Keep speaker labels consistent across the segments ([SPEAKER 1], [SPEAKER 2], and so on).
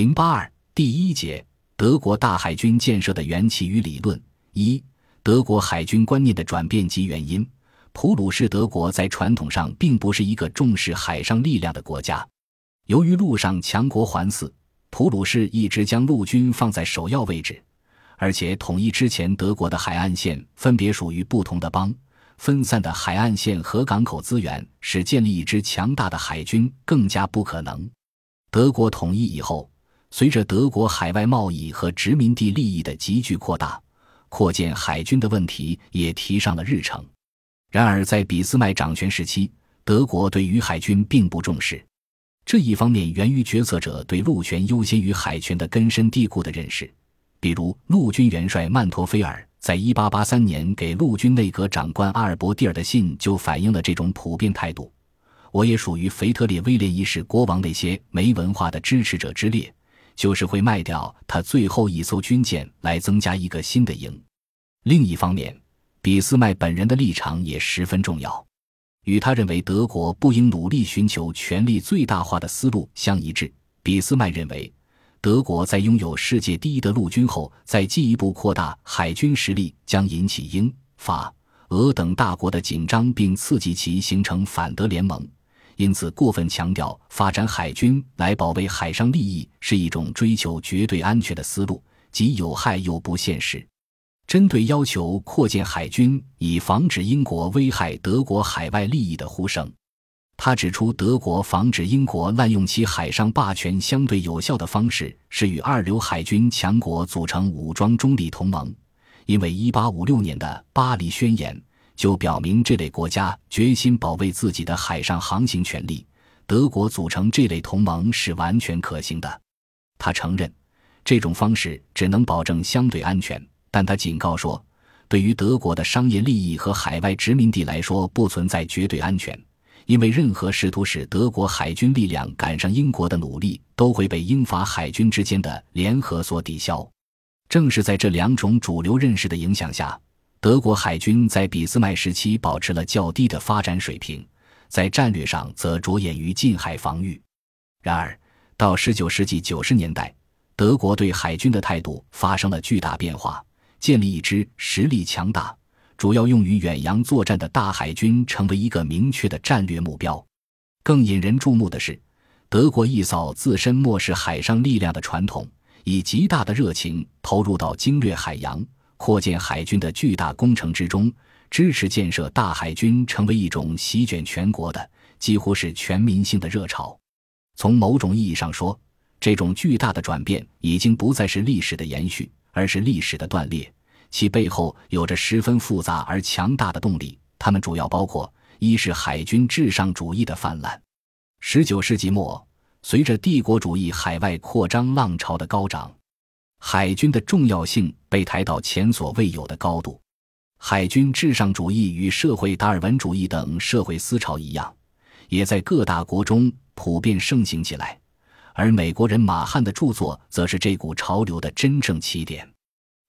[SPEAKER 1] 零八二第一节德国大海军建设的缘起与理论一德国海军观念的转变及原因。普鲁士德国在传统上并不是一个重视海上力量的国家，由于陆上强国环伺，普鲁士一直将陆军放在首要位置。而且统一之前，德国的海岸线分别属于不同的邦，分散的海岸线和港口资源使建立一支强大的海军更加不可能。德国统一以后。随着德国海外贸易和殖民地利益的急剧扩大，扩建海军的问题也提上了日程。然而，在俾斯麦掌权时期，德国对于海军并不重视。这一方面源于决策者对陆权优先于海权的根深蒂固的认识。比如，陆军元帅曼托菲尔在1883年给陆军内阁长官阿尔伯蒂尔的信就反映了这种普遍态度。我也属于腓特烈威廉一世国王那些没文化的支持者之列。就是会卖掉他最后一艘军舰来增加一个新的营。另一方面，俾斯麦本人的立场也十分重要，与他认为德国不应努力寻求权力最大化的思路相一致。俾斯麦认为，德国在拥有世界第一的陆军后，再进一步扩大海军实力，将引起英法俄等大国的紧张，并刺激其形成反德联盟。因此，过分强调发展海军来保卫海上利益是一种追求绝对安全的思路，既有害又不现实。针对要求扩建海军以防止英国危害德国海外利益的呼声，他指出，德国防止英国滥用其海上霸权相对有效的方式是与二流海军强国组成武装中立同盟，因为1856年的巴黎宣言。就表明这类国家决心保卫自己的海上航行权利，德国组成这类同盟是完全可行的。他承认这种方式只能保证相对安全，但他警告说，对于德国的商业利益和海外殖民地来说，不存在绝对安全，因为任何试图使德国海军力量赶上英国的努力，都会被英法海军之间的联合所抵消。正是在这两种主流认识的影响下。德国海军在俾斯麦时期保持了较低的发展水平，在战略上则着眼于近海防御。然而，到19世纪90年代，德国对海军的态度发生了巨大变化，建立一支实力强大、主要用于远洋作战的大海军成为一个明确的战略目标。更引人注目的是，德国一扫自身漠视海上力量的传统，以极大的热情投入到经略海洋。扩建海军的巨大工程之中，支持建设大海军成为一种席卷全国的、几乎是全民性的热潮。从某种意义上说，这种巨大的转变已经不再是历史的延续，而是历史的断裂。其背后有着十分复杂而强大的动力，它们主要包括：一是海军至上主义的泛滥。十九世纪末，随着帝国主义海外扩张浪潮的高涨。海军的重要性被抬到前所未有的高度，海军至上主义与社会达尔文主义等社会思潮一样，也在各大国中普遍盛行起来。而美国人马汉的著作则是这股潮流的真正起点。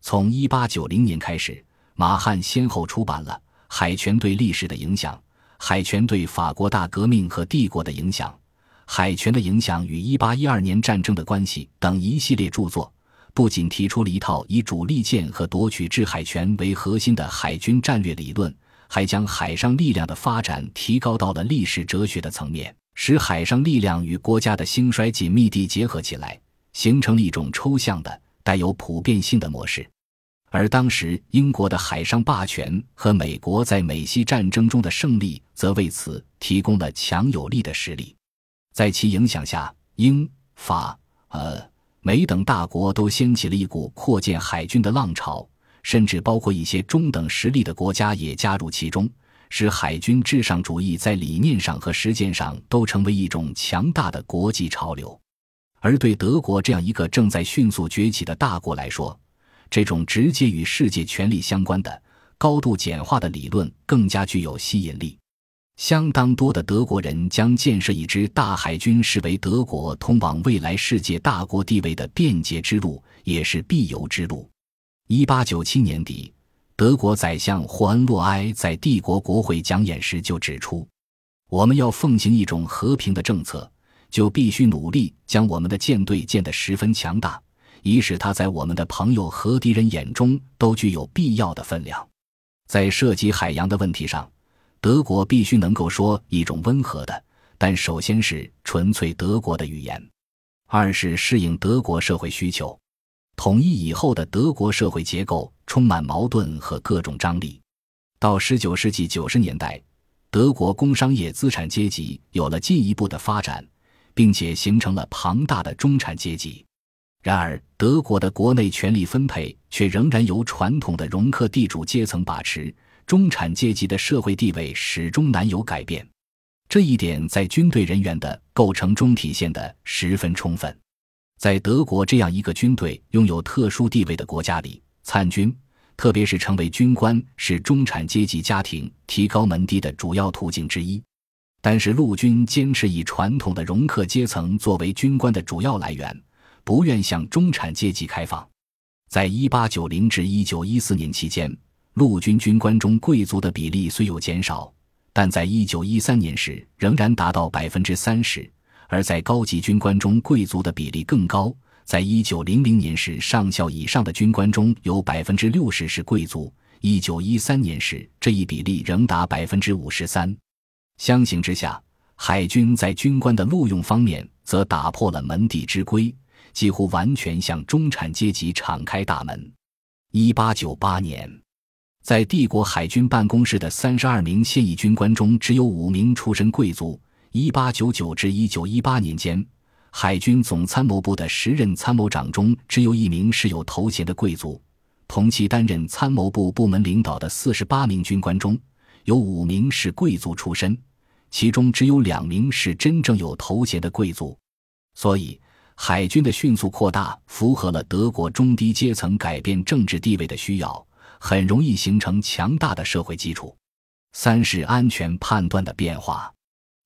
[SPEAKER 1] 从1890年开始，马汉先后出版了《海权对历史的影响》《海权对法国大革命和帝国的影响》《海权的影响与1812年战争的关系》等一系列著作。不仅提出了一套以主力舰和夺取制海权为核心的海军战略理论，还将海上力量的发展提高到了历史哲学的层面，使海上力量与国家的兴衰紧密地结合起来，形成了一种抽象的、带有普遍性的模式。而当时英国的海上霸权和美国在美西战争中的胜利，则为此提供了强有力的实力。在其影响下，英法呃。美等大国都掀起了一股扩建海军的浪潮，甚至包括一些中等实力的国家也加入其中，使海军至上主义在理念上和实践上都成为一种强大的国际潮流。而对德国这样一个正在迅速崛起的大国来说，这种直接与世界权力相关的、高度简化的理论更加具有吸引力。相当多的德国人将建设一支大海军视为德国通往未来世界大国地位的便捷之路，也是必由之路。一八九七年底，德国宰相霍恩洛埃在帝国国会讲演时就指出：“我们要奉行一种和平的政策，就必须努力将我们的舰队建得十分强大，以使它在我们的朋友和敌人眼中都具有必要的分量。在涉及海洋的问题上，德国必须能够说一种温和的，但首先是纯粹德国的语言；二是适应德国社会需求。统一以后的德国社会结构充满矛盾和各种张力。到十九世纪九十年代，德国工商业资产阶级有了进一步的发展。并且形成了庞大的中产阶级。然而，德国的国内权力分配却仍然由传统的容克地主阶层把持，中产阶级的社会地位始终难有改变。这一点在军队人员的构成中体现得十分充分。在德国这样一个军队拥有特殊地位的国家里，参军，特别是成为军官，是中产阶级家庭提高门第的主要途径之一。但是陆军坚持以传统的容克阶层作为军官的主要来源，不愿向中产阶级开放。在1890至1914年期间，陆军军官中贵族的比例虽有减少，但在1913年时仍然达到百分之三十；而在高级军官中，贵族的比例更高，在1900年时，上校以上的军官中有百分之六十是贵族；1913年时，这一比例仍达百分之五十三。相形之下，海军在军官的录用方面则打破了门第之规，几乎完全向中产阶级敞开大门。一八九八年，在帝国海军办公室的三十二名现役军官中，只有五名出身贵族。一八九九至一九一八年间，海军总参谋部的十任参谋长中，只有一名是有头衔的贵族。同期担任参谋部部门领导的四十八名军官中，有五名是贵族出身。其中只有两名是真正有头衔的贵族，所以海军的迅速扩大符合了德国中低阶层改变政治地位的需要，很容易形成强大的社会基础。三是安全判断的变化。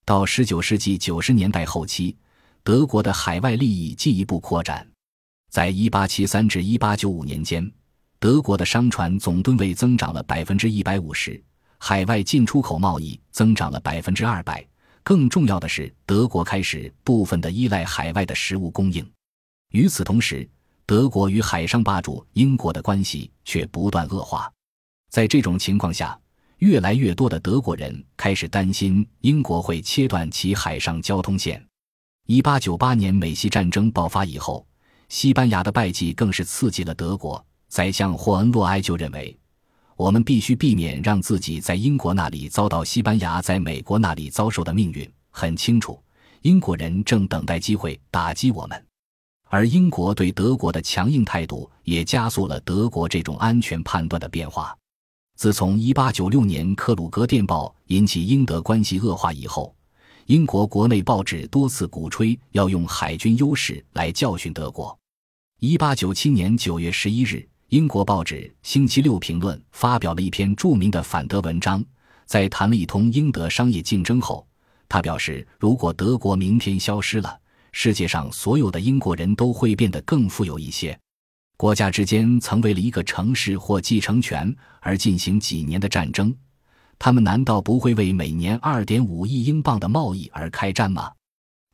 [SPEAKER 1] 到十九世纪九十年代后期，德国的海外利益进一步扩展。在一八七三至一八九五年间，德国的商船总吨位增长了百分之一百五十。海外进出口贸易增长了百分之二百。更重要的是，德国开始部分的依赖海外的食物供应。与此同时，德国与海上霸主英国的关系却不断恶化。在这种情况下，越来越多的德国人开始担心英国会切断其海上交通线。一八九八年美西战争爆发以后，西班牙的败绩更是刺激了德国。宰相霍恩洛埃就认为。我们必须避免让自己在英国那里遭到西班牙在美国那里遭受的命运。很清楚，英国人正等待机会打击我们，而英国对德国的强硬态度也加速了德国这种安全判断的变化。自从1896年克鲁格电报引起英德关系恶化以后，英国国内报纸多次鼓吹要用海军优势来教训德国。1897年9月11日。英国报纸《星期六评论》发表了一篇著名的反德文章，在谈了一通英德商业竞争后，他表示，如果德国明天消失了，世界上所有的英国人都会变得更富有一些。国家之间曾为了一个城市或继承权而进行几年的战争，他们难道不会为每年二点五亿英镑的贸易而开战吗？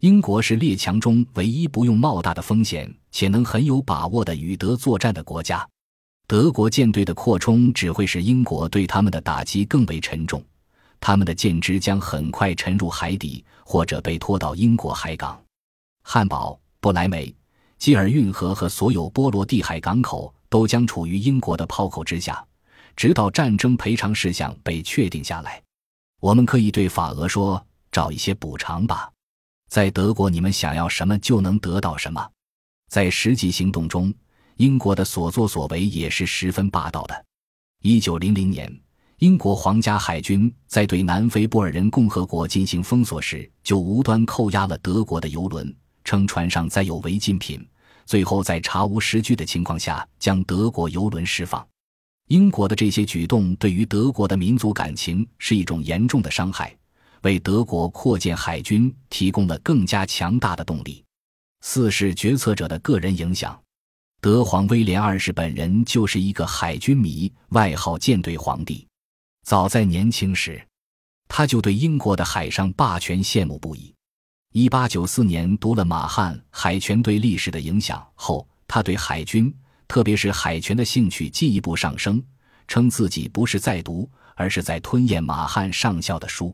[SPEAKER 1] 英国是列强中唯一不用冒大的风险且能很有把握的与德作战的国家。德国舰队的扩充只会使英国对他们的打击更为沉重，他们的舰只将很快沉入海底，或者被拖到英国海港。汉堡、不莱梅、基尔运河和所有波罗的海港口都将处于英国的炮口之下，直到战争赔偿事项被确定下来。我们可以对法俄说：“找一些补偿吧。”在德国，你们想要什么就能得到什么。在实际行动中。英国的所作所为也是十分霸道的。一九零零年，英国皇家海军在对南非布尔人共和国进行封锁时，就无端扣押了德国的游轮，称船上载有违禁品。最后在查无实据的情况下，将德国游轮释放。英国的这些举动对于德国的民族感情是一种严重的伤害，为德国扩建海军提供了更加强大的动力。四是决策者的个人影响。德皇威廉二世本人就是一个海军迷，外号“舰队皇帝”。早在年轻时，他就对英国的海上霸权羡慕不已。一八九四年读了马汉《海权对历史的影响》后，他对海军，特别是海权的兴趣进一步上升，称自己不是在读，而是在吞咽马汉上校的书。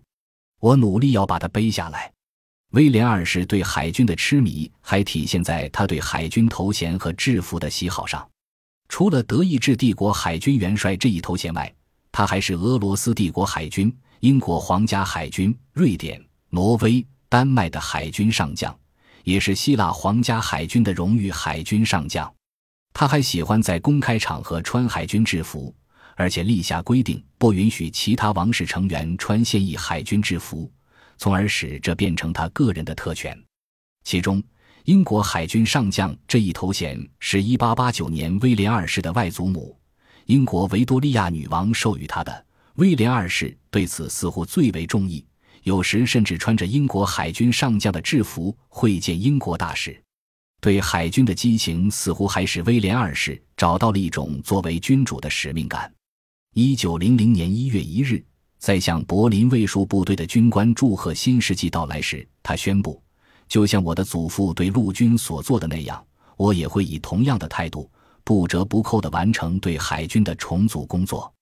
[SPEAKER 1] 我努力要把它背下来。威廉二世对海军的痴迷，还体现在他对海军头衔和制服的喜好上。除了德意志帝国海军元帅这一头衔外，他还是俄罗斯帝国海军、英国皇家海军、瑞典、挪威。丹麦的海军上将，也是希腊皇家海军的荣誉海军上将。他还喜欢在公开场合穿海军制服，而且立下规定，不允许其他王室成员穿现役海军制服，从而使这变成他个人的特权。其中，英国海军上将这一头衔是一八八九年威廉二世的外祖母英国维多利亚女王授予他的。威廉二世对此似乎最为中意。有时甚至穿着英国海军上将的制服会见英国大使，对海军的激情似乎还使威廉二世找到了一种作为君主的使命感。一九零零年一月一日，在向柏林卫戍部队的军官祝贺新世纪到来时，他宣布：“就像我的祖父对陆军所做的那样，我也会以同样的态度，不折不扣地完成对海军的重组工作。”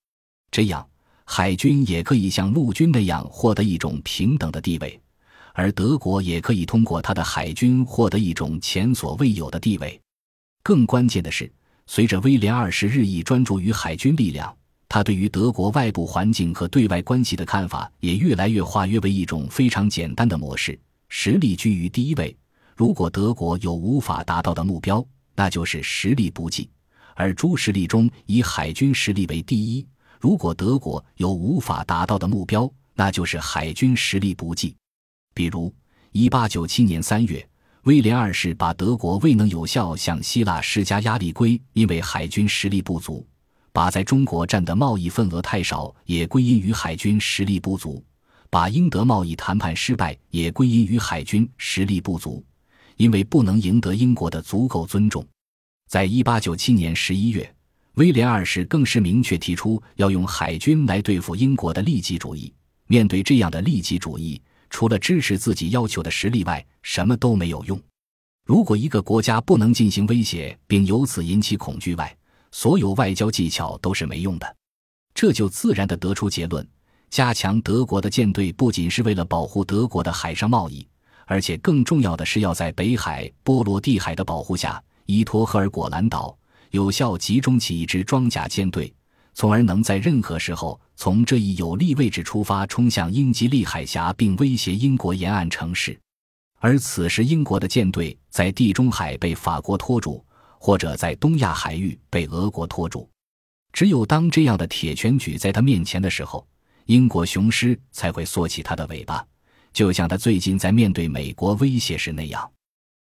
[SPEAKER 1] 这样。海军也可以像陆军那样获得一种平等的地位，而德国也可以通过他的海军获得一种前所未有的地位。更关键的是，随着威廉二世日益专注于海军力量，他对于德国外部环境和对外关系的看法也越来越化约为一种非常简单的模式：实力居于第一位。如果德国有无法达到的目标，那就是实力不济，而诸实力中以海军实力为第一。如果德国有无法达到的目标，那就是海军实力不济。比如，一八九七年三月，威廉二世把德国未能有效向希腊施加压力归因为海军实力不足；把在中国占的贸易份额太少也归因于海军实力不足；把英德贸易谈判失败也归因于海军实力不足，因为不能赢得英国的足够尊重。在一八九七年十一月。威廉二世更是明确提出要用海军来对付英国的利己主义。面对这样的利己主义，除了支持自己要求的实力外，什么都没有用。如果一个国家不能进行威胁，并由此引起恐惧外，所有外交技巧都是没用的。这就自然地得出结论：加强德国的舰队，不仅是为了保护德国的海上贸易，而且更重要的是要在北海、波罗的海的保护下，依托赫尔果兰岛。有效集中起一支装甲舰队，从而能在任何时候从这一有利位置出发，冲向英吉利海峡，并威胁英国沿岸城市。而此时，英国的舰队在地中海被法国拖住，或者在东亚海域被俄国拖住。只有当这样的铁拳举在他面前的时候，英国雄狮才会缩起它的尾巴，就像他最近在面对美国威胁时那样。